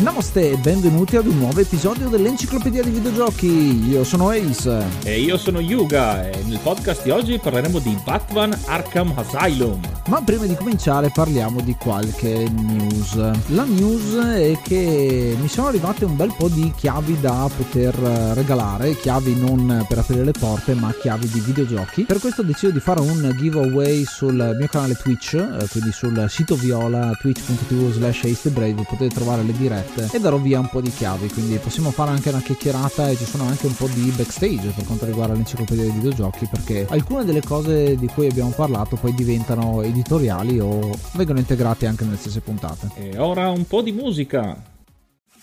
Namaste e benvenuti ad un nuovo episodio dell'Enciclopedia dei Videogiochi. Io sono Ace. E io sono Yuga e nel podcast di oggi parleremo di Batman Arkham Asylum. Ma prima di cominciare parliamo di qualche news. La news è che mi sono arrivate un bel po' di chiavi da poter regalare, chiavi non per aprire le porte ma chiavi di videogiochi. Per questo ho deciso di fare un giveaway sul mio canale Twitch, eh, quindi sul sito viola twitch.tv slash potete trovare le dirette dirette e darò via un po' di chiavi, quindi possiamo fare anche una chiacchierata e ci sono anche un po' di backstage per quanto riguarda l'enciclopedia dei videogiochi perché alcune delle cose di cui abbiamo parlato poi diventano editoriali o vengono integrate anche nelle stesse puntate. E ora un po' di musica.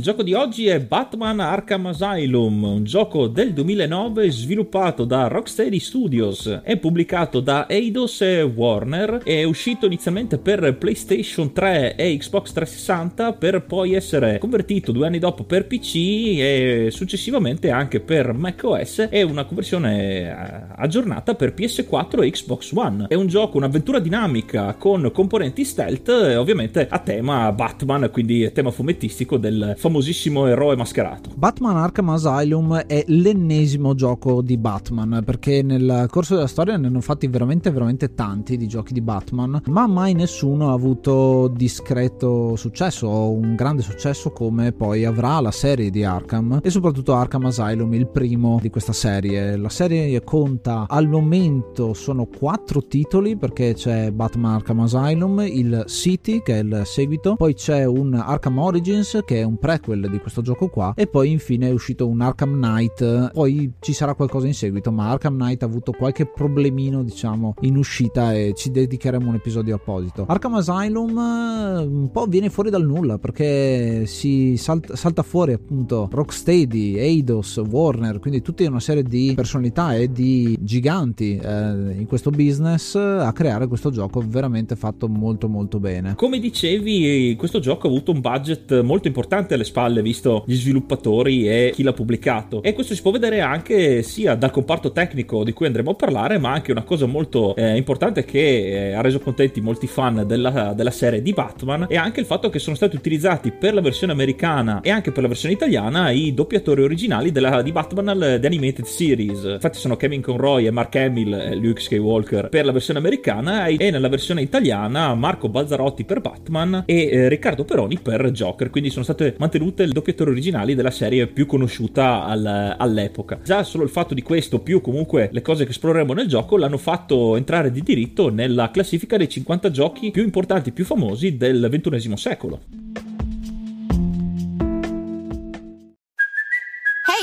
Il gioco di oggi è Batman Arkham Asylum, un gioco del 2009 sviluppato da Rocksteady Studios, è pubblicato da Eidos e Warner, è uscito inizialmente per PlayStation 3 e Xbox 360 per poi essere convertito due anni dopo per PC e successivamente anche per macOS e una conversione eh, aggiornata per PS4 e Xbox One. È un gioco, un'avventura dinamica con componenti stealth e ovviamente a tema Batman, quindi tema fumettistico del famoso famosissimo eroe mascherato. Batman Arkham Asylum è l'ennesimo gioco di Batman, perché nel corso della storia ne hanno fatti veramente veramente tanti di giochi di Batman, ma mai nessuno ha avuto discreto successo o un grande successo come poi avrà la serie di Arkham e soprattutto Arkham Asylum, il primo di questa serie. La serie conta al momento sono quattro titoli perché c'è Batman Arkham Asylum, il City che è il seguito, poi c'è un Arkham Origins che è un pre prequel di questo gioco qua. E poi infine è uscito un Arkham Knight. Poi ci sarà qualcosa in seguito ma Arkham Knight ha avuto qualche problemino diciamo in uscita e ci dedicheremo un episodio apposito. Arkham Asylum eh, un po' viene fuori dal nulla perché si salta, salta fuori appunto Rocksteady, Eidos, Warner quindi tutta una serie di personalità e di giganti eh, in questo business a creare questo gioco veramente fatto molto molto bene. Come dicevi questo gioco ha avuto un budget molto importante alle spalle visto gli sviluppatori e chi l'ha pubblicato. E questo si può vedere anche sia dal comparto tecnico di cui andremo a parlare ma anche una cosa molto eh, importante che eh, ha reso contenti molti fan della, della, serie di Batman è anche il fatto che sono stati utilizzati per la versione americana e anche per la versione italiana i doppiatori originali della, di Batman The Animated Series. Infatti sono Kevin Conroy e Mark Hamill e Luke Skywalker per la versione americana e nella versione italiana Marco Balzarotti per Batman e eh, Riccardo Peroni per Joker. Quindi sono state mantenute mantenute le doppiatori originali della serie più conosciuta al, all'epoca. Già solo il fatto di questo, più comunque le cose che esploreremo nel gioco, l'hanno fatto entrare di diritto nella classifica dei 50 giochi più importanti e più famosi del XXI secolo.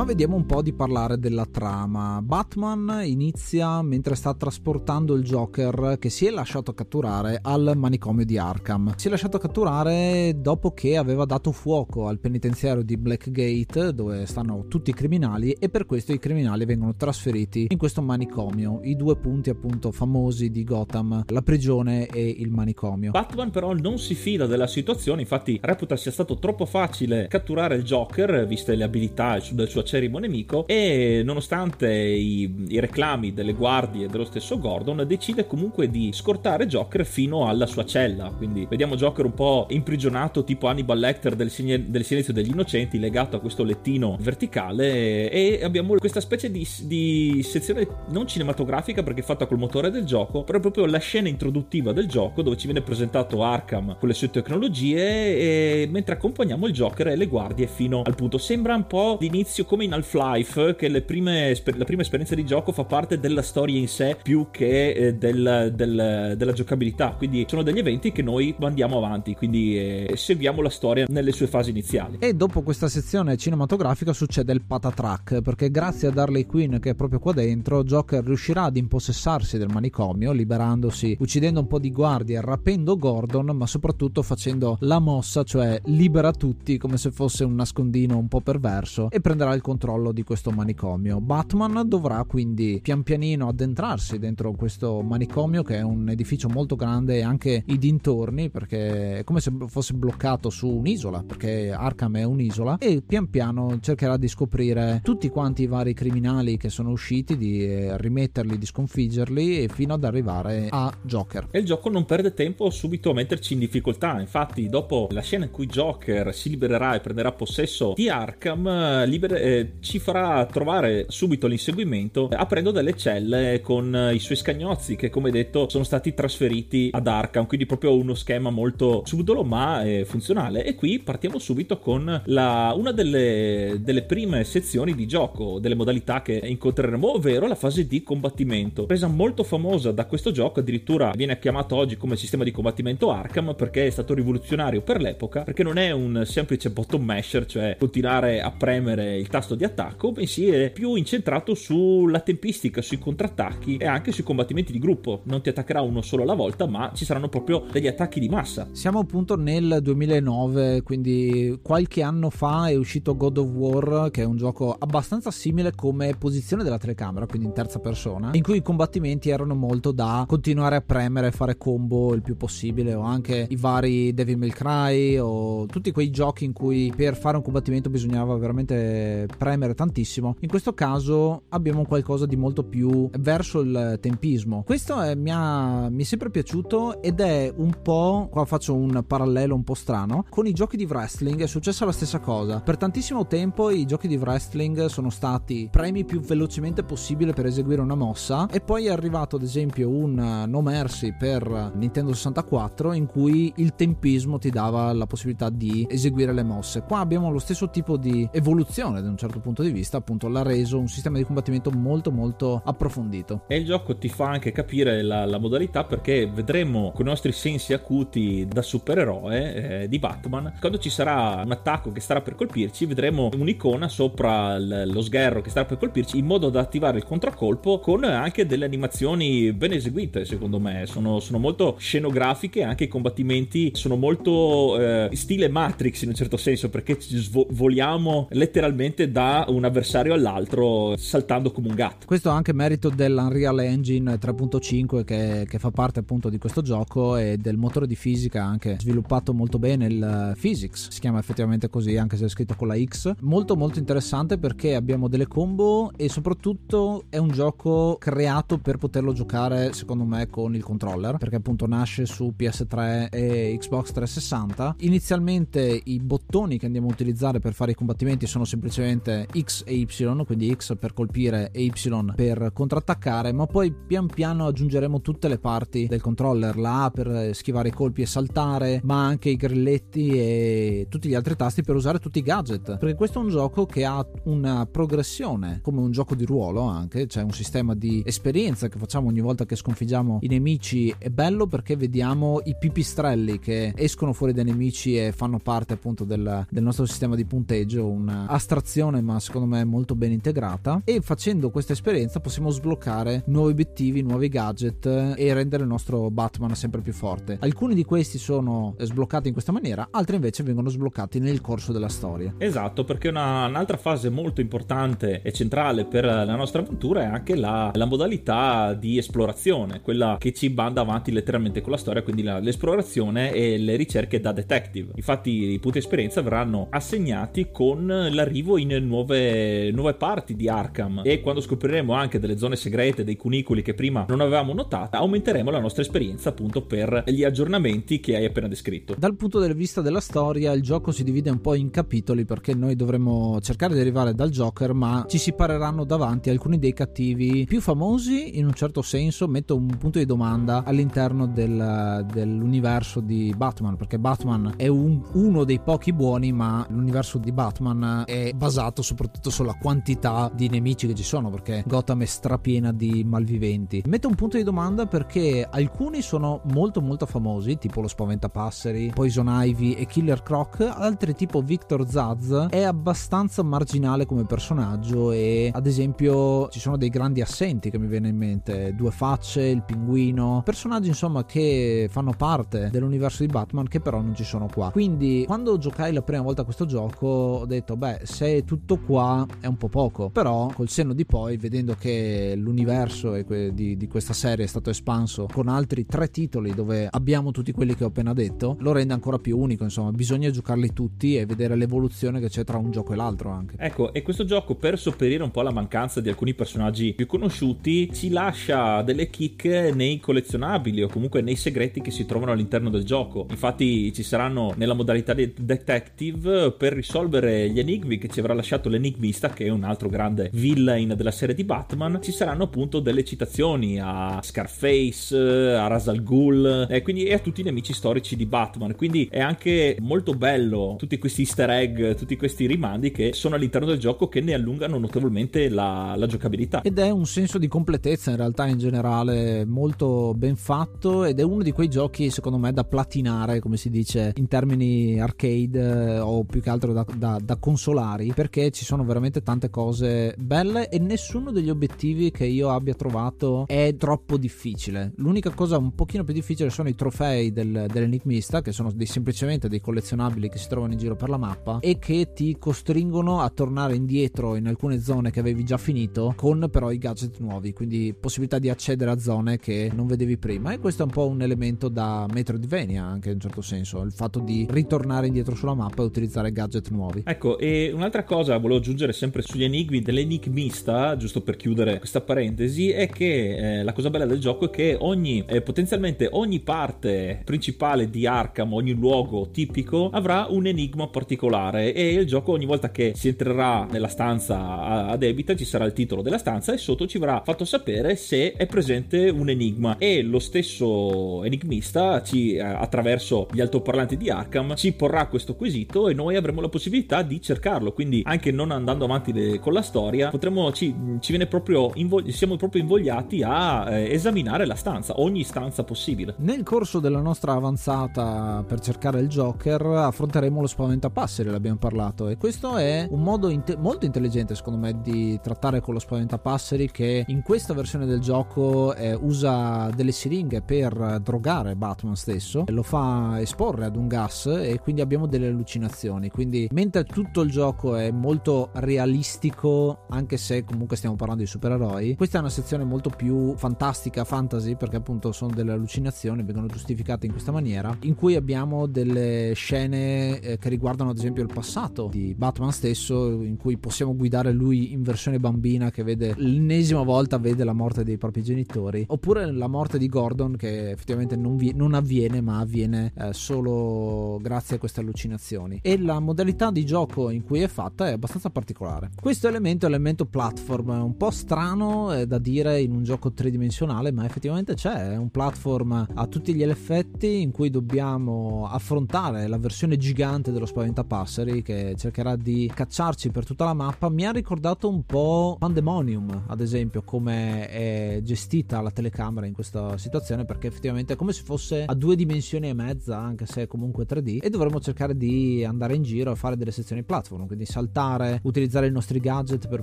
Ma vediamo un po' di parlare della trama. Batman inizia mentre sta trasportando il Joker che si è lasciato catturare al manicomio di Arkham. Si è lasciato catturare dopo che aveva dato fuoco al penitenziario di Blackgate dove stanno tutti i criminali e per questo i criminali vengono trasferiti in questo manicomio, i due punti appunto famosi di Gotham, la prigione e il manicomio. Batman però non si fida della situazione, infatti reputa sia stato troppo facile catturare il Joker viste le abilità del suo acerrimo nemico e nonostante i, i, reclami delle guardie dello stesso Gordon decide comunque di scortare Joker fino alla sua cella. Quindi vediamo Joker un po' imprigionato tipo Hannibal Lecter del, signe, del silenzio degli innocenti legato a questo lettino verticale. E abbiamo questa specie di, di sezione non cinematografica perché è fatta col motore del gioco però proprio la scena introduttiva del gioco dove ci viene presentato Arkham con le sue tecnologie e mentre accompagniamo il Joker e le guardie fino al punto. Sembra un po' d'inizio come in Half-Life che prime, la prima esperienza di gioco fa parte della storia in sé più che eh, del, del, della giocabilità. Quindi sono degli eventi che noi mandiamo avanti quindi eh, seguiamo la storia nelle sue fasi iniziali. E dopo questa sezione cinematografica succede il patatrack perché grazie ad Harley Quinn che è proprio qua dentro Joker riuscirà ad impossessarsi del manicomio liberandosi uccidendo un po' di guardie rapendo Gordon ma soprattutto facendo la mossa cioè libera tutti come se fosse un nascondino un po' perverso e prenderà il controllo di questo manicomio. Batman dovrà quindi pian pianino addentrarsi dentro questo manicomio che è un edificio molto grande e anche i dintorni perché è come se fosse bloccato su un'isola perché Arkham è un'isola e pian piano cercherà di scoprire tutti quanti i vari criminali che sono usciti, di eh, rimetterli, di sconfiggerli e fino ad arrivare a Joker. E il gioco non perde tempo subito a metterci in difficoltà, infatti dopo la scena in cui Joker si libererà e prenderà possesso di Arkham, eh, liber- eh, ci farà trovare subito l'inseguimento aprendo delle celle con i suoi scagnozzi che come detto sono stati trasferiti ad Arkham quindi proprio uno schema molto subdolo ma eh, funzionale. E qui partiamo subito con la, una delle, delle, prime sezioni di gioco delle modalità che incontreremo ovvero la fase di combattimento. Resa molto famosa da questo gioco addirittura viene chiamato oggi come sistema di combattimento Arkham perché è stato rivoluzionario per l'epoca perché non è un semplice bottom masher cioè continuare a premere il tasto di attacco, bensì è più incentrato sulla tempistica, sui contrattacchi e anche sui combattimenti di gruppo. Non ti attaccherà uno solo alla volta, ma ci saranno proprio degli attacchi di massa. Siamo appunto nel 2009, quindi qualche anno fa è uscito God of War, che è un gioco abbastanza simile come posizione della telecamera, quindi in terza persona, in cui i combattimenti erano molto da continuare a premere e fare combo il più possibile, o anche i vari Devil May Cry, o tutti quei giochi in cui per fare un combattimento bisognava veramente premere tantissimo. In questo caso abbiamo qualcosa di molto più verso il tempismo. Questo è, mi, ha, mi è sempre piaciuto ed è un po', qua faccio un parallelo un po' strano, con i giochi di wrestling è successa la stessa cosa. Per tantissimo tempo i giochi di wrestling sono stati premi più velocemente possibile per eseguire una mossa e poi è arrivato ad esempio un No Mercy per Nintendo 64 in cui il tempismo ti dava la possibilità di eseguire le mosse. Qua abbiamo lo stesso tipo di evoluzione da un certo punto di vista appunto l'ha reso un sistema di combattimento molto molto approfondito. E il gioco ti fa anche capire la, la modalità perché vedremo con i nostri sensi acuti da supereroe eh, di Batman. Quando ci sarà un attacco che starà per colpirci vedremo un'icona sopra l- lo sgherro che starà per colpirci in modo da attivare il contraccolpo con anche delle animazioni ben eseguite secondo me. Sono, sono molto scenografiche anche i combattimenti sono molto eh, stile Matrix in un certo senso perché ci svoliamo letteralmente da un avversario all'altro saltando come un gatto. Questo è anche merito dell'Unreal Engine 3.5 che, che, fa parte appunto di questo gioco e del motore di fisica anche sviluppato molto bene il Physics, si chiama effettivamente così anche se è scritto con la X. Molto molto interessante perché abbiamo delle combo e soprattutto è un gioco creato per poterlo giocare secondo me con il controller perché appunto nasce su PS3 e Xbox 360. Inizialmente i bottoni che andiamo a utilizzare per fare i combattimenti sono semplicemente X e Y, quindi X per colpire e Y per contrattaccare, ma poi pian piano aggiungeremo tutte le parti del controller, la A per schivare i colpi e saltare, ma anche i grilletti e tutti gli altri tasti per usare tutti i gadget, perché questo è un gioco che ha una progressione come un gioco di ruolo anche, c'è un sistema di esperienza che facciamo ogni volta che sconfiggiamo i nemici, è bello perché vediamo i pipistrelli che escono fuori dai nemici e fanno parte appunto del, del nostro sistema di punteggio, un'astrazione ma secondo me molto ben integrata e facendo questa esperienza possiamo sbloccare nuovi obiettivi, nuovi gadget e rendere il nostro Batman sempre più forte. Alcuni di questi sono sbloccati in questa maniera, altri invece vengono sbloccati nel corso della storia. Esatto, perché una, un'altra fase molto importante e centrale per la nostra avventura è anche la, la modalità di esplorazione, quella che ci banda avanti letteralmente con la storia, quindi la, l'esplorazione e le ricerche da detective. Infatti i punti esperienza verranno assegnati con l'arrivo in nuove, nuove parti di Arkham e quando scopriremo anche delle zone segrete, dei cunicoli che prima non avevamo notato, aumenteremo la nostra esperienza appunto per gli aggiornamenti che hai appena descritto. Dal punto di vista della storia, il gioco si divide un po' in capitoli perché noi dovremo cercare di arrivare dal Joker, ma ci si pareranno davanti alcuni dei cattivi più famosi in un certo senso. Metto un punto di domanda all'interno del, dell'universo di Batman, perché Batman è un, uno dei pochi buoni, ma l'universo di Batman è basato soprattutto sulla quantità di nemici che ci sono, perché Gotham è strapiena di malviventi. Metto un punto di domanda perché alcuni sono molto molto famosi, tipo lo Spaventapasseri, Poison Ivy e Killer Croc, altri tipo Victor Zaz è abbastanza marginale come personaggio e ad esempio ci sono dei grandi assenti che mi viene in mente, Due Facce, il Pinguino, personaggi insomma che fanno parte dell'universo di Batman che però non ci sono qua. Quindi quando giocai la prima volta a questo gioco ho detto beh se è tutto qua è un po' poco, però col senno di poi vedendo che l'universo di, di questa serie è stato espanso con altri tre titoli dove abbiamo tutti quelli che ho appena detto, lo rende ancora più unico, insomma bisogna giocarli tutti e vedere l'evoluzione che c'è tra un gioco e l'altro anche. Ecco, e questo gioco per sopperire un po' alla mancanza di alcuni personaggi più conosciuti ci lascia delle chicche nei collezionabili o comunque nei segreti che si trovano all'interno del gioco. Infatti ci saranno nella modalità di detective per risolvere gli enigmi che ci avrà lasciato l'enigmista che è un altro grande villain della serie di Batman, ci saranno appunto delle citazioni a Scarface, a Ras al Ghul e quindi e a tutti i nemici storici di Batman. Quindi è anche molto bello tutti questi easter egg, tutti questi rimandi che sono all'interno del gioco che ne allungano notevolmente la, la giocabilità. Ed è un senso di completezza in realtà in generale molto ben fatto ed è uno di quei giochi secondo me da platinare come si dice in termini arcade eh, o più che altro da, da, da consolari perché ci sono veramente tante cose belle e nessuno degli obiettivi che io abbia trovato è troppo difficile. L'unica cosa un pochino più difficile sono i trofei del, dell'enigmista che sono dei, semplicemente dei collezionabili che si trovano in giro per la mappa e che ti costringono a tornare indietro in alcune zone che avevi già finito con però i gadget nuovi, quindi possibilità di accedere a zone che non vedevi prima e questo è un po' un elemento da Metroidvania anche in un certo senso, il fatto di ritornare indietro sulla mappa e utilizzare gadget nuovi. Ecco, e un'altra cosa volevo aggiungere sempre sugli enigmi dell'enigmista, giusto per chiudere questa parentesi, è che eh, la cosa bella del gioco è che ogni eh, potenzialmente ogni parte principale di Arkham, ogni luogo tipico avrà un enigma particolare e il gioco ogni volta che si entrerà nella stanza ad Ebita ci sarà il titolo della stanza e sotto ci verrà fatto sapere se è presente un enigma. E lo stesso enigmista ci, eh, attraverso gli altoparlanti di Arkham ci porrà questo quesito e noi avremo la possibilità di cercarlo. Quindi anche non andando avanti le, con la storia potremo ci, ci viene proprio invogli- siamo proprio invogliati a eh, esaminare la stanza ogni stanza possibile. Nel corso della nostra avanzata per cercare il Joker affronteremo lo spaventapasseri l'abbiamo parlato e questo è un modo inte- molto intelligente secondo me di trattare con lo spaventapasseri che in questa versione del gioco eh, usa delle siringhe per drogare Batman stesso lo fa esporre ad un gas e quindi abbiamo delle allucinazioni. Quindi mentre tutto il gioco è molto realistico, anche se comunque stiamo parlando di supereroi. Questa è una sezione molto più fantastica, fantasy, perché appunto sono delle allucinazioni, vengono giustificate in questa maniera, in cui abbiamo delle scene eh, che riguardano ad esempio il passato di Batman stesso, in cui possiamo guidare lui in versione bambina che vede l'ennesima volta vede la morte dei propri genitori, oppure la morte di Gordon che effettivamente non, vi- non avviene, ma avviene eh, solo grazie a queste allucinazioni. E la modalità di gioco in cui è fatta abbastanza particolare. Questo elemento è l'elemento platform, è un po' strano eh, da dire in un gioco tridimensionale, ma effettivamente c'è, è un platform a tutti gli effetti in cui dobbiamo affrontare la versione gigante dello spaventapasseri che cercherà di cacciarci per tutta la mappa. Mi ha ricordato un po' Pandemonium, ad esempio, come è gestita la telecamera in questa situazione, perché effettivamente è come se fosse a due dimensioni e mezza, anche se è comunque 3D, e dovremo cercare di andare in giro e fare delle sezioni platform, quindi saltare, utilizzare i nostri gadget per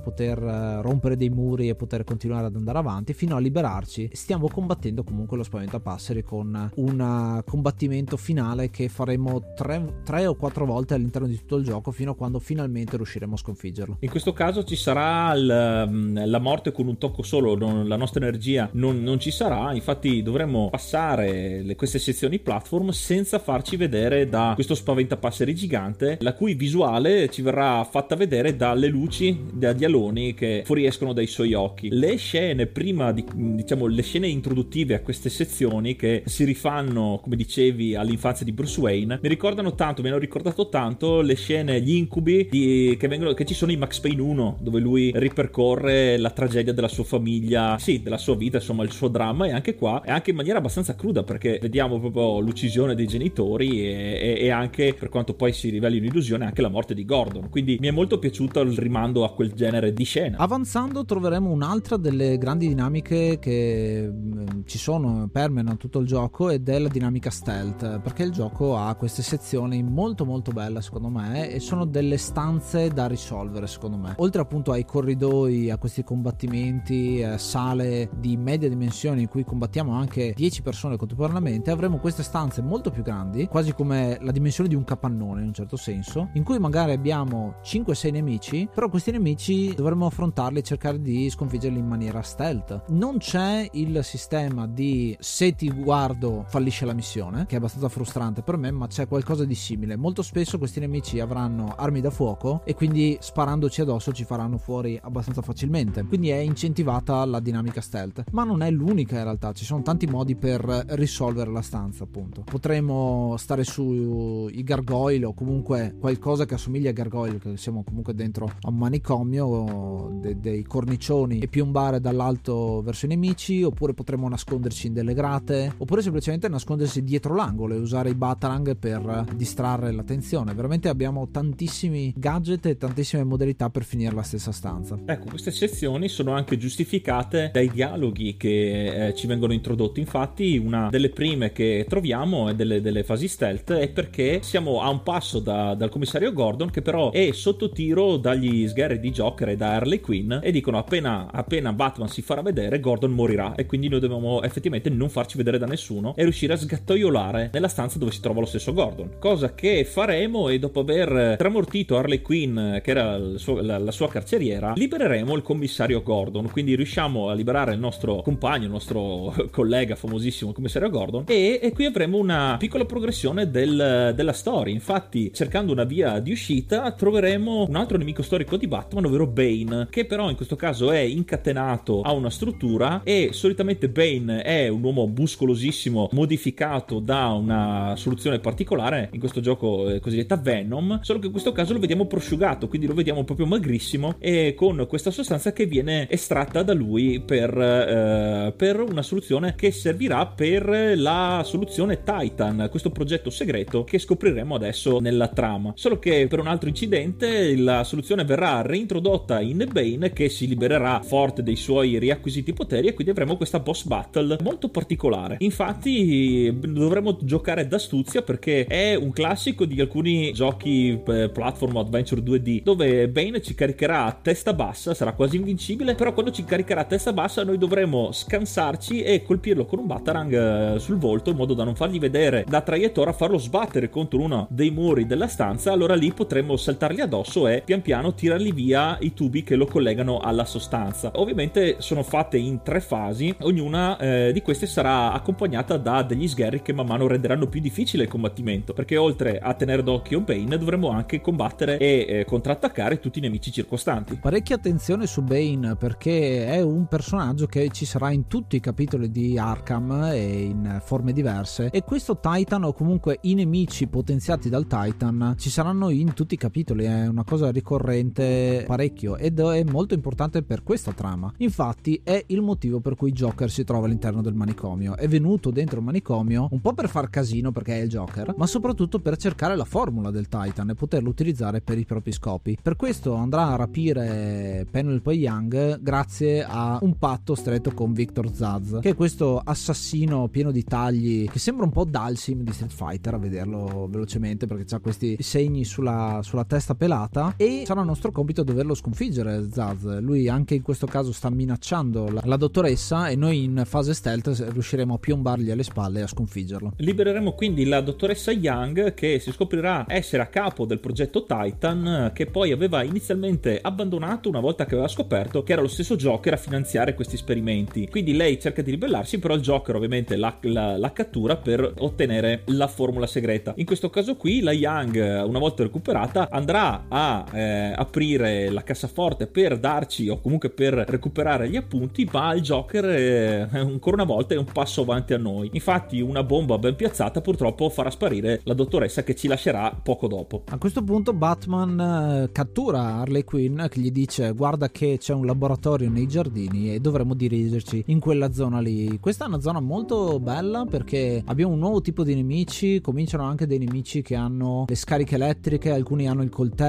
poter eh, rompere dei muri e poter continuare ad andare avanti fino a liberarci. Stiamo combattendo comunque lo spaventapasseri con un combattimento finale che faremo tre, o quattro volte all'interno di tutto il gioco fino a quando finalmente riusciremo a sconfiggerlo. In questo caso ci sarà il, la morte con un tocco solo, non, la nostra energia non, non, ci sarà, infatti dovremmo passare le, queste sezioni platform senza farci vedere da questo spaventapasseri gigante, la cui visuale ci verrà fatta vedere dalle luci di aloni che fuoriescono dai suoi occhi. Le scene prima di, diciamo, le scene introduttive a queste sezioni che si rifanno, come dicevi, all'infanzia di Bruce Wayne, mi ricordano tanto, mi hanno ricordato tanto le scene, gli incubi di, che, vengono, che ci sono in Max Payne 1, dove lui ripercorre la tragedia della sua famiglia, sì, della sua vita, insomma, il suo dramma, e anche qua, è anche in maniera abbastanza cruda, perché vediamo proprio l'uccisione dei genitori e, e, e anche, per quanto poi si riveli un'illusione, anche la morte di Gordon. Quindi mi è molto piaciuto il rimando a quel genere di scena. Avanzando troveremo un'altra delle grandi dinamiche che mm, ci sono, permeano tutto il gioco ed è la dinamica stealth, perché il gioco ha queste sezioni molto molto belle secondo me e sono delle stanze da risolvere secondo me. Oltre appunto ai corridoi, a questi combattimenti, eh, sale di media dimensione in cui combattiamo anche 10 persone contemporaneamente, avremo queste stanze molto più grandi, quasi come la dimensione di un capannone in un certo senso, in cui magari abbiamo 5-6 nemici, però questi nemici dovremo affrontarli e cercare di sconfiggerli in maniera stealth. Non c'è il sistema di se ti guardo fallisce la missione, che è abbastanza frustrante per me, ma c'è qualcosa di simile. Molto spesso questi nemici avranno armi da fuoco e quindi sparandoci addosso ci faranno fuori abbastanza facilmente. Quindi è incentivata la dinamica stealth, ma non è l'unica in realtà, ci sono tanti modi per risolvere la stanza, appunto. Potremmo stare sui gargoyle o comunque qualcosa che assomiglia a gargoyle, che siamo comunque dentro a un manicomio, de- dei cornicioni e piombare dall'alto verso i nemici, oppure potremmo nasconderci in delle grate, oppure semplicemente nascondersi dietro l'angolo e usare i batarang per distrarre l'attenzione. Veramente abbiamo tantissimi gadget e tantissime modalità per finire la stessa stanza. Ecco, queste sezioni sono anche giustificate dai dialoghi che eh, ci vengono introdotti. Infatti, una delle prime che troviamo è delle, delle fasi stealth è perché siamo a un passo da, dal commissario Gordon, che però è sotto tiro dagli sgherri di Joker e da Harley Quinn, e dicono appena, appena Batman si farà vedere, Gordon morirà. E quindi noi dobbiamo effettivamente non farci vedere da nessuno e riuscire a sgattaiolare nella stanza dove si trova lo stesso Gordon. Cosa che faremo e dopo aver tramortito Harley Quinn, che era suo, la, la, sua carceriera, libereremo il commissario Gordon. Quindi riusciamo a liberare il nostro compagno, il nostro collega famosissimo, il commissario Gordon. E, e qui avremo una piccola progressione del, della storia. Infatti, cercando una via di uscita, troveremo un altro nemico storico di Batman, ovvero Bane, che però in questo caso è incatenato a una struttura e solitamente Bane è un uomo muscolosissimo modificato da una soluzione particolare, in questo gioco eh, cosiddetta Venom, solo che in questo caso lo vediamo prosciugato, quindi lo vediamo proprio magrissimo e con questa sostanza che viene estratta da lui per, eh, per una soluzione che servirà per la soluzione Titan, questo progetto segreto che scopriremo adesso nella trama. Solo che per un altro incidente la soluzione verrà reintrodotta in Bane che si libererà forte dei suoi riacquisiti poteri e quindi avremo questa boss battle molto particolare. Infatti dovremo giocare d'astuzia perché è un classico di alcuni giochi eh, platform adventure 2D dove Bane ci caricherà a testa bassa, sarà quasi invincibile, però quando ci caricherà a testa bassa noi dovremo scansarci e colpirlo con un batarang eh, sul volto in modo da non fargli vedere da traiettoria, farlo sbattere contro uno dei muri della stanza, allora lì potremo saltargli addosso grosso è pian piano tirargli via i tubi che lo collegano alla sostanza. Ovviamente sono fatte in tre fasi, ognuna eh, di queste sarà accompagnata da degli sgherri che man mano renderanno più difficile il combattimento, perché oltre a tenere d'occhio Bane dovremo anche combattere e eh, contrattaccare tutti i nemici circostanti. Parecchia attenzione su Bane perché è un personaggio che ci sarà in tutti i capitoli di Arkham e in forme diverse e questo Titan o comunque i nemici potenziati dal Titan ci saranno in tutti i capitoli, è una cosa ricorrente parecchio ed è molto importante per questa trama. Infatti è il motivo per cui Joker si trova all'interno del manicomio. È venuto dentro il manicomio un po' per far casino perché è il Joker, ma soprattutto per cercare la formula del Titan e poterlo utilizzare per i propri scopi. Per questo andrà a rapire Penelope Young grazie a un patto stretto con Victor Zaz, che è questo assassino pieno di tagli che sembra un po' Dalsim di Street Fighter a vederlo velocemente perché ha questi segni sulla, sulla testa pelata e sarà nostro compito doverlo sconfiggere Zaz. Lui anche in questo caso sta minacciando la, la dottoressa e noi in fase stealth riusciremo a piombargli alle spalle e a sconfiggerlo. Libereremo quindi la dottoressa Young che si scoprirà essere a capo del progetto Titan che poi aveva inizialmente abbandonato una volta che aveva scoperto che era lo stesso Joker a finanziare questi esperimenti. Quindi lei cerca di ribellarsi, però il Joker ovviamente la, la, la cattura per ottenere la formula segreta. In questo caso qui la Young, una volta recuperata, andrà a eh, aprire la cassaforte per darci o comunque per recuperare gli appunti, ma il Joker eh, ancora una volta è un passo avanti a noi. Infatti una bomba ben piazzata purtroppo farà sparire la dottoressa che ci lascerà poco dopo. A questo punto Batman eh, cattura Harley Quinn che gli dice guarda che c'è un laboratorio nei giardini e dovremmo dirigerci in quella zona lì. Questa è una zona molto bella perché abbiamo un nuovo tipo di nemici, cominciano anche dei nemici che hanno le scariche elettriche, alcuni hanno i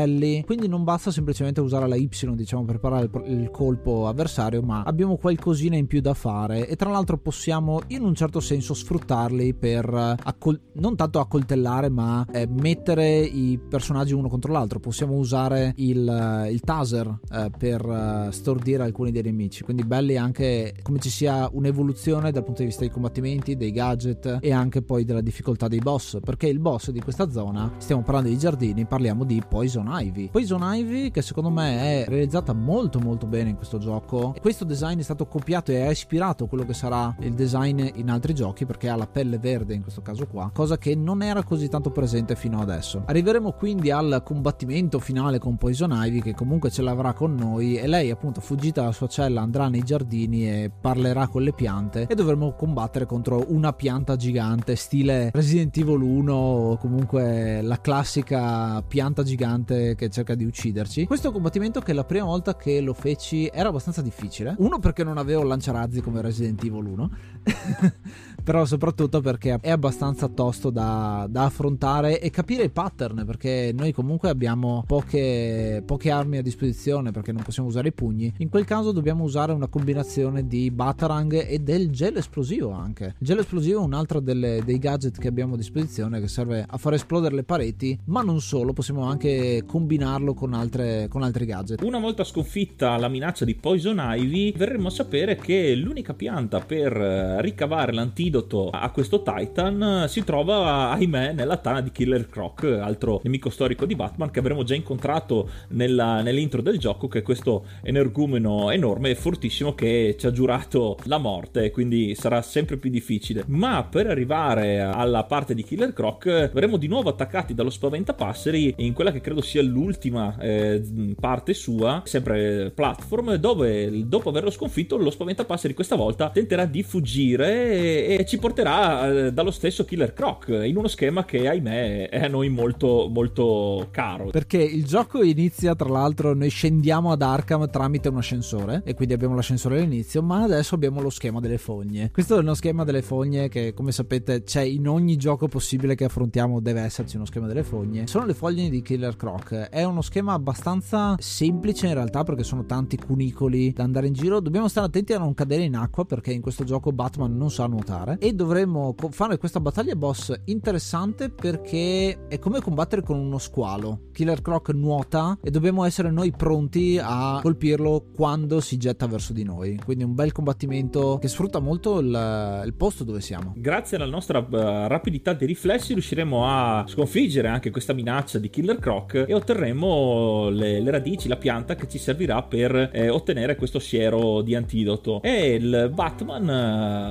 coltelli, quindi non basta semplicemente usare la Y diciamo per parare il, il colpo avversario, ma abbiamo qualcosina in più da fare. E tra l'altro possiamo in un certo senso sfruttarli per accol- non tanto accoltellare ma eh, mettere i personaggi uno contro l'altro, possiamo usare il, il taser eh, per uh, stordire alcuni dei nemici, quindi belli anche come ci sia un'evoluzione dal punto di vista dei combattimenti, dei gadget e anche poi della difficoltà dei boss, perché il boss di questa zona, stiamo parlando di giardini, parliamo di Poison Ivy. Poison Ivy che secondo me è realizzata molto molto bene in questo gioco. Questo design è stato copiato e ha ispirato quello che sarà il design in altri giochi perché ha la pelle verde in questo caso qua, cosa che non era così tanto presente fino adesso. Arriveremo quindi al combattimento finale con Poison Ivy che comunque ce l'avrà con noi e lei appunto fuggita dalla sua cella andrà nei giardini e parlerà con le piante e dovremo combattere contro una pianta gigante stile Resident Evil 1 o comunque la classica pianta gigante che cerca di ucciderci. Questo è un combattimento che la prima volta che lo feci era abbastanza difficile. Uno perché non avevo lanciarazzi come Resident Evil 1. però soprattutto perché è abbastanza tosto da, da, affrontare e capire i pattern perché noi comunque abbiamo poche, poche, armi a disposizione perché non possiamo usare i pugni in quel caso dobbiamo usare una combinazione di batarang e del gel esplosivo anche il gel esplosivo è un altro delle, dei gadget che abbiamo a disposizione che serve a far esplodere le pareti ma non solo possiamo anche combinarlo con, altre, con altri gadget una volta sconfitta la minaccia di Poison Ivy verremo a sapere che l'unica pianta per eh, ricavare l'antidoto a questo Titan si trova, ahimè, nella tana di Killer Croc, altro nemico storico di Batman che avremo già incontrato nella, nell'intro del gioco, che è questo energumeno enorme e fortissimo che ci ha giurato la morte, quindi sarà sempre più difficile. Ma per arrivare alla parte di Killer Croc verremo di nuovo attaccati dallo spaventapasseri in quella che credo sia l'ultima eh, parte sua, sempre platform, dove dopo averlo sconfitto lo spaventapasseri questa volta tenterà di fuggire e, e ci porterà eh, dallo stesso Killer Croc in uno schema che ahimè è a noi molto molto caro. Perché il gioco inizia tra l'altro noi scendiamo ad Arkham tramite un ascensore e quindi abbiamo l'ascensore all'inizio ma adesso abbiamo lo schema delle fogne. Questo è uno schema delle fogne che come sapete c'è in ogni gioco possibile che affrontiamo deve esserci uno schema delle fogne. Sono le foglie di Killer Croc è uno schema abbastanza semplice in realtà perché sono tanti cunicoli da andare in giro dobbiamo stare attenti a non cadere in acqua perché in questo gioco Batman non sa nuotare e dovremmo fare questa battaglia boss interessante perché è come combattere con uno squalo. Killer Croc nuota e dobbiamo essere noi pronti a colpirlo quando si getta verso di noi. Quindi un bel combattimento che sfrutta molto il, il posto dove siamo. Grazie alla nostra uh, rapidità di riflessi riusciremo a sconfiggere anche questa minaccia di Killer Croc e ottenere otterremo le, le radici, la pianta che ci servirà per eh, ottenere questo siero di antidoto. E il Batman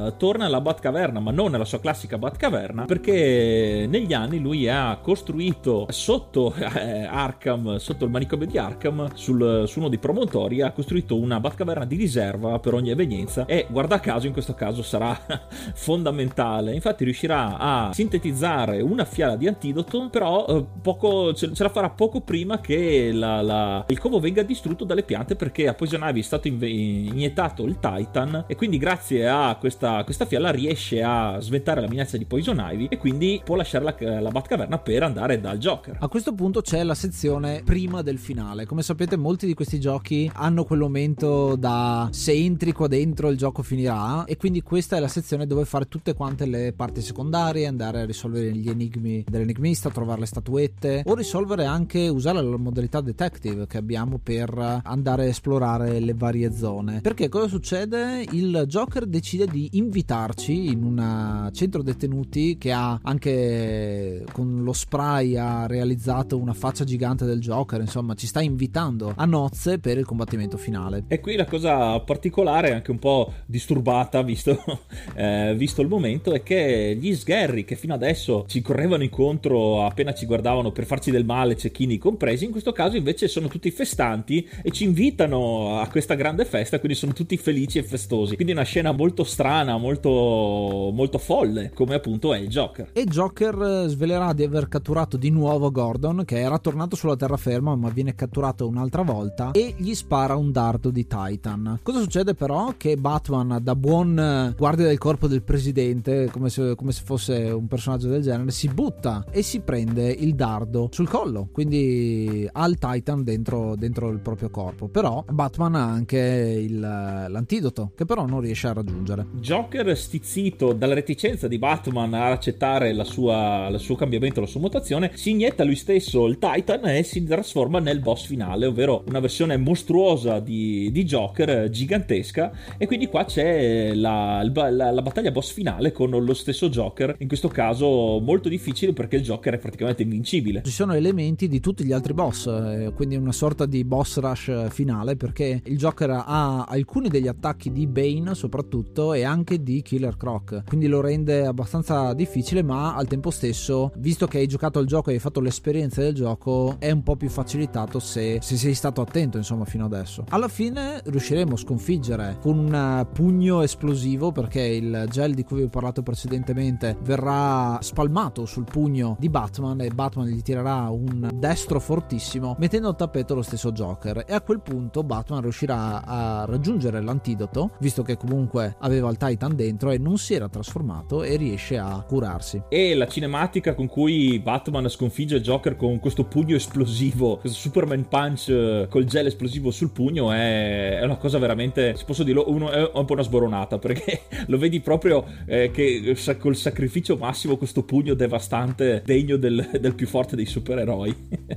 eh, torna alla Batcaverna, ma non nella sua classica Batcaverna, perché negli anni lui ha costruito sotto eh, Arkham, sotto il manicomio di Arkham, sul, su uno dei promontori, ha costruito una Batcaverna di riserva per ogni evenienza e guarda caso in questo caso sarà fondamentale. Infatti riuscirà a sintetizzare una fiala di antidoto, però eh, poco, ce, ce, la farà poco prima che la, la, il covo venga distrutto dalle piante perché a Poison Ivy è stato inve- iniettato il Titan e quindi grazie a questa, questa, fiala riesce a sventare la minaccia di Poison Ivy e quindi può lasciare la, la Batcaverna per andare dal Joker. A questo punto c'è la sezione prima del finale. Come sapete molti di questi giochi hanno quel momento da se entri qua dentro il gioco finirà e quindi questa è la sezione dove fare tutte quante le parti secondarie, andare a risolvere gli enigmi dell'enigmista, trovare le statuette o risolvere anche usare la modalità detective che abbiamo per andare a esplorare le varie zone. Perché cosa succede? Il Joker decide di invitarci in un centro detenuti che ha anche con lo spray ha realizzato una faccia gigante del Joker, insomma ci sta invitando a nozze per il combattimento finale. E qui la cosa particolare, anche un po' disturbata visto, eh, visto il momento, è che gli sgherri che fino adesso ci correvano incontro appena ci guardavano per farci del male, cecchini compresi, in questo caso invece sono tutti festanti e ci invitano a questa grande festa, quindi sono tutti felici e festosi. Quindi una scena molto strana, molto, molto folle, come appunto è il Joker. E Joker svelerà di aver catturato di nuovo Gordon, che era tornato sulla terraferma ma viene catturato un'altra volta, e gli spara un dardo di Titan. Cosa succede però? Che Batman, da buon guardia del corpo del presidente, come se, come se fosse un personaggio del genere, si butta e si prende il dardo sul collo, quindi ha il Titan dentro, dentro il proprio corpo. Però Batman ha anche il, l'antidoto, che però non riesce a raggiungere. Joker, stizzito dalla reticenza di Batman a accettare la sua, il suo cambiamento, la sua mutazione, si inietta lui stesso il Titan e si trasforma nel boss finale, ovvero una versione mostruosa di, di Joker, gigantesca. E quindi qua c'è la, la, la battaglia boss finale con lo stesso Joker, in questo caso molto difficile perché il Joker è praticamente invincibile. Ci sono elementi di tutti gli altri boss, eh, quindi una sorta di boss rush finale perché il Joker ha alcuni degli attacchi di Bane soprattutto e anche di Killer Croc, quindi lo rende abbastanza difficile ma al tempo stesso, visto che hai giocato al gioco e hai fatto l'esperienza del gioco, è un po' più facilitato se, se sei stato attento insomma fino adesso. Alla fine riusciremo a sconfiggere con un pugno esplosivo perché il gel di cui vi ho parlato precedentemente verrà spalmato sul pugno di Batman e Batman gli tirerà un destro fortissimo mettendo al tappeto lo stesso Joker e a quel punto Batman riuscirà a raggiungere l'antidoto visto che comunque aveva il Titan dentro e non si era trasformato e riesce a curarsi. E la cinematica con cui Batman sconfigge Joker con questo pugno esplosivo, questo Superman Punch eh, col gel esplosivo sul pugno è, una cosa veramente, se posso dirlo, uno, è un po' una sboronata perché lo vedi proprio eh, che col sacrificio massimo questo pugno devastante degno del, del più forte dei supereroi.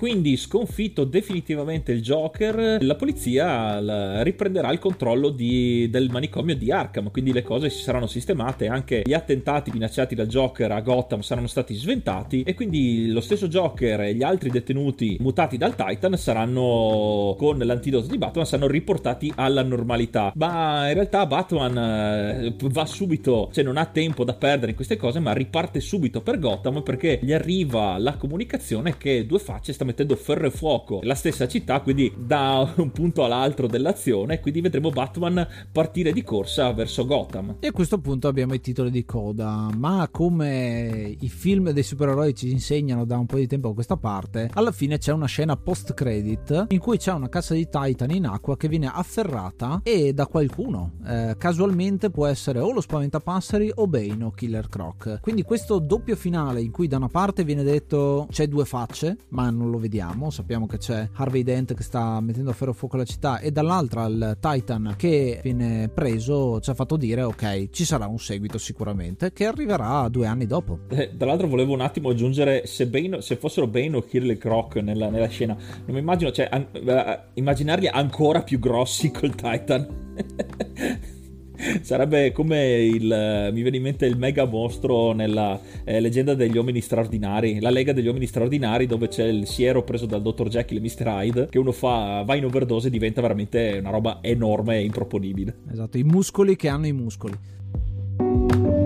Quindi sconfitto definitivamente il Joker, la polizia riprenderà il controllo di, del manicomio di Arkham, quindi le cose si saranno sistemate, anche gli attentati minacciati dal Joker a Gotham saranno stati sventati e quindi lo stesso Joker e gli altri detenuti mutati dal Titan saranno con l'antidoto di Batman saranno riportati alla normalità. Ma in realtà Batman eh, va subito, cioè non ha tempo da perdere in queste cose, ma riparte subito per Gotham perché gli arriva la comunicazione che Due Facce sta mettendo ferro e fuoco la stessa città, quindi da un punto all'altro dell'azione, quindi vedremo Batman partire di corsa verso Gotham. E a questo punto abbiamo i titoli di coda, ma come i film dei supereroi ci insegnano da un po' di tempo a questa parte, alla fine c'è una scena post credit in cui c'è una cassa di Titan in acqua che viene afferrata e da qualcuno. Eh, casualmente può essere o lo spaventapasseri o Bane o Killer Croc. Quindi questo doppio finale in cui da una parte viene detto c'è due facce, ma non lo vediamo, sappiamo che c'è Harvey Dent che sta mettendo a ferro fuoco la città e dall'altra il Titan che viene preso ci ha fatto dire ok ci sarà un seguito sicuramente che arriverà due anni dopo. Eh, tra l'altro volevo un attimo aggiungere se, Bane, se fossero Bane o Killer Croc nella, nella scena, non mi immagino, cioè an- uh, immaginarli ancora più grossi col Titan. Sarebbe come il. mi viene in mente il mega mostro nella eh, leggenda degli uomini straordinari, la lega degli uomini straordinari, dove c'è il siero preso dal dottor Jekyll e Mr. Hyde, che uno fa, va in overdose e diventa veramente una roba enorme e improponibile. Esatto, i muscoli che hanno i muscoli.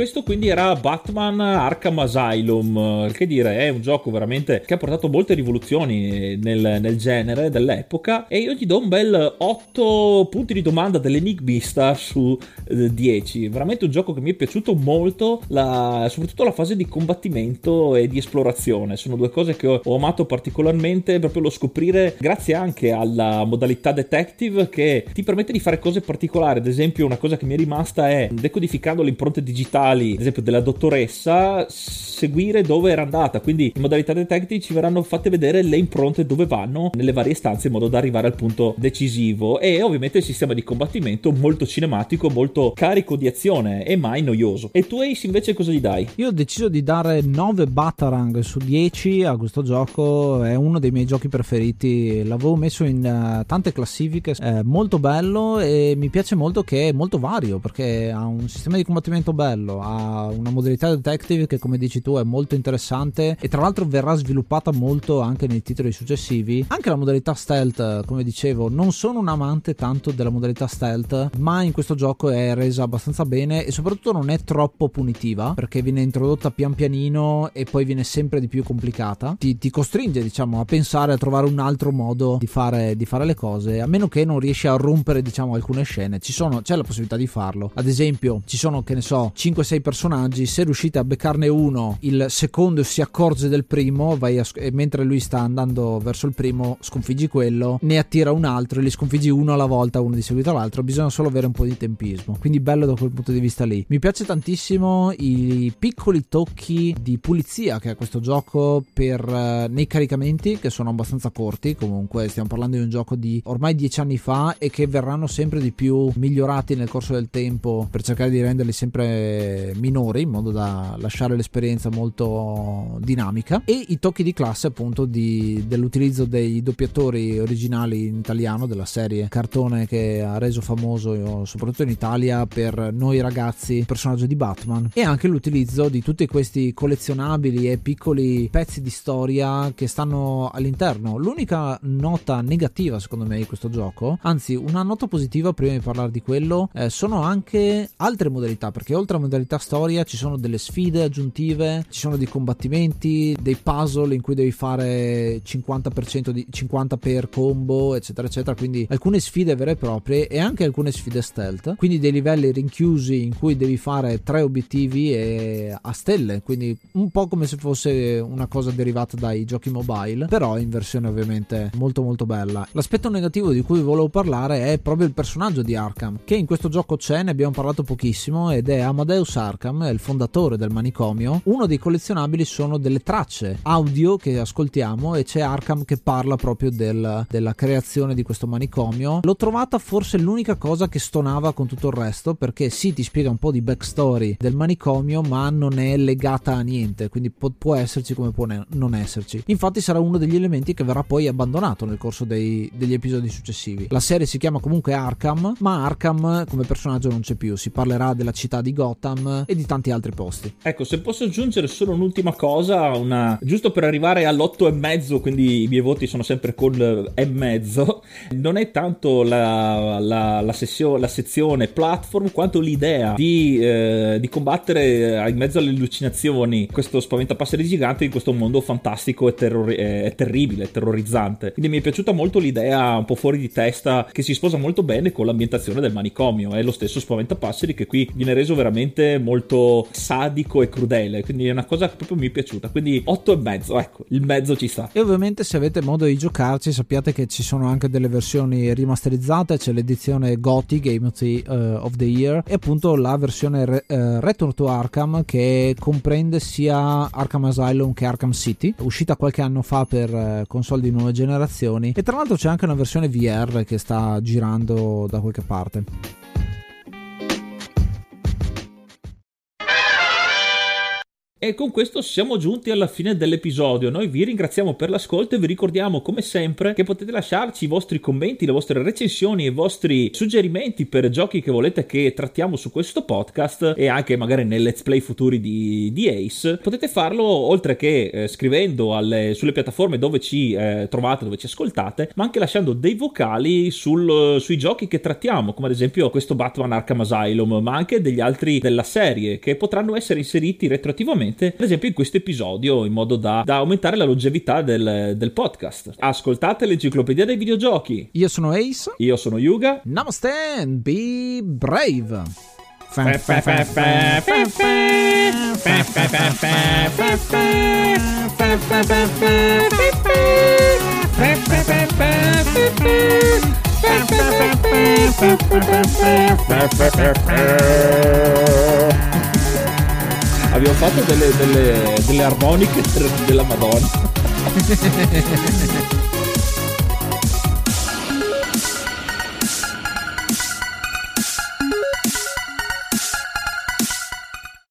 Questo quindi era Batman Arkham Asylum, che dire è un gioco veramente che ha portato molte rivoluzioni nel, nel genere dell'epoca e io gli do un bel 8 punti di domanda dell'enigmista su 10. Eh, veramente un gioco che mi è piaciuto molto, la, soprattutto la fase di combattimento e di esplorazione. Sono due cose che ho, ho amato particolarmente, proprio lo scoprire grazie anche alla modalità detective che ti permette di fare cose particolari. Ad esempio una cosa che mi è rimasta è decodificando le impronte digitali ad esempio della dottoressa, seguire dove era andata. Quindi in modalità detective ci verranno fatte vedere le impronte dove vanno nelle varie stanze in modo da arrivare al punto decisivo. E ovviamente il sistema di combattimento molto cinematico, molto carico di azione e mai noioso. E tu Ace invece cosa gli dai? Io ho deciso di dare 9 Batarang su 10 a questo gioco, è uno dei miei giochi preferiti. L'avevo messo in uh, tante classifiche, è molto bello e mi piace molto che è molto vario perché ha un sistema di combattimento bello, ha una modalità detective che come dici tu è molto interessante e tra l'altro verrà sviluppata molto anche nei titoli successivi. Anche la modalità stealth, come dicevo, non sono un amante tanto della modalità stealth, ma in questo gioco è resa abbastanza bene e soprattutto non è troppo punitiva perché viene introdotta pian pianino e poi viene sempre di più complicata. Ti, ti costringe, diciamo, a pensare a trovare un altro modo di fare, di fare le cose, a meno che non riesci a rompere, diciamo, alcune scene. Ci sono, c'è la possibilità di farlo. Ad esempio, ci sono, che ne so, 5 5-6 personaggi, se riuscite a beccarne uno, il secondo si accorge del primo, a, e mentre lui sta andando verso il primo, sconfiggi quello, ne attira un altro e li sconfiggi uno alla volta, uno di seguito all'altro. Bisogna solo avere un po' di tempismo. Quindi bello da quel punto di vista lì. Mi piace tantissimo i piccoli tocchi di pulizia che ha questo gioco per, uh, nei caricamenti, che sono abbastanza corti. Comunque, stiamo parlando di un gioco di ormai 10 anni fa e che verranno sempre di più migliorati nel corso del tempo per cercare di renderli sempre minori in modo da lasciare l'esperienza molto dinamica. E i tocchi di classe appunto di, dell'utilizzo dei doppiatori originali in italiano della serie cartone che ha reso famoso soprattutto in Italia per noi ragazzi il personaggio di Batman e anche l'utilizzo di tutti questi collezionabili e piccoli pezzi di storia che stanno all'interno. L'unica nota negativa secondo me di questo gioco anzi una nota positiva prima di parlare di quello eh, sono anche altre modalità perché oltre a modalità modalità storia ci sono delle sfide aggiuntive, ci sono dei combattimenti, dei puzzle in cui devi fare 50% di 50 per combo, eccetera, eccetera. Quindi alcune sfide vere e proprie e anche alcune sfide stealth. Quindi dei livelli rinchiusi in cui devi fare tre obiettivi e a stelle, quindi un po' come se fosse una cosa derivata dai giochi mobile, però in versione ovviamente molto molto bella. L'aspetto negativo di cui volevo parlare è proprio il personaggio di Arkham, che in questo gioco c'è, ne abbiamo parlato pochissimo ed è Amadeus Bruce Arkham, il fondatore del manicomio, uno dei collezionabili sono delle tracce audio che ascoltiamo e c'è Arkham che parla proprio del, della creazione di questo manicomio. L'ho trovata forse l'unica cosa che stonava con tutto il resto perché sì ti spiega un po' di backstory del manicomio ma non è legata a niente, quindi può, può esserci come può ne- non esserci. Infatti sarà uno degli elementi che verrà poi abbandonato nel corso dei, degli episodi successivi. La serie si chiama comunque Arkham, ma Arkham come personaggio non c'è più, si parlerà della città di Gotham Amsterdam e di tanti altri posti. Ecco, se posso aggiungere solo un'ultima cosa, una... giusto per arrivare all'8 e mezzo, quindi i miei voti sono sempre con e mezzo, non è tanto la, la, la, sessio... la sezione platform quanto l'idea di, eh, di, combattere in mezzo alle allucinazioni questo spaventapasseri gigante in questo mondo fantastico e, terrori... e terribile, terrorizzante. Quindi mi è piaciuta molto l'idea un po' fuori di testa che si sposa molto bene con l'ambientazione del manicomio. È lo stesso spaventapasseri che qui viene reso veramente molto sadico e crudele, quindi è una cosa che proprio mi è piaciuta. Quindi 8 e mezzo, ecco, il mezzo ci sta. E ovviamente se avete modo di giocarci sappiate che ci sono anche delle versioni rimasterizzate, c'è l'edizione GOTY Game of the, uh, of the Year e appunto la versione re, uh, Return to Arkham che comprende sia Arkham Asylum che Arkham City, uscita qualche anno fa per uh, console di nuove generazioni e tra l'altro c'è anche una versione VR che sta girando da qualche parte. E con questo siamo giunti alla fine dell'episodio. Noi vi ringraziamo per l'ascolto e vi ricordiamo come sempre che potete lasciarci i vostri commenti, le vostre recensioni e i vostri suggerimenti per giochi che volete che trattiamo su questo podcast e anche magari nei let's play futuri di, di Ace. Potete farlo oltre che eh, scrivendo alle, sulle piattaforme dove ci eh, trovate, dove ci ascoltate, ma anche lasciando dei vocali sul, sui giochi che trattiamo, come ad esempio questo Batman Arkham Asylum, ma anche degli altri della serie che potranno essere inseriti retroattivamente ad esempio in questo episodio, in modo da, da aumentare la longevità del, del, podcast. Ascoltate l'enciclopedia dei videogiochi. Io sono Ace. Io sono Yuga. Namaste and be brave. Abbiamo fatto delle, delle, delle armoniche della Madonna.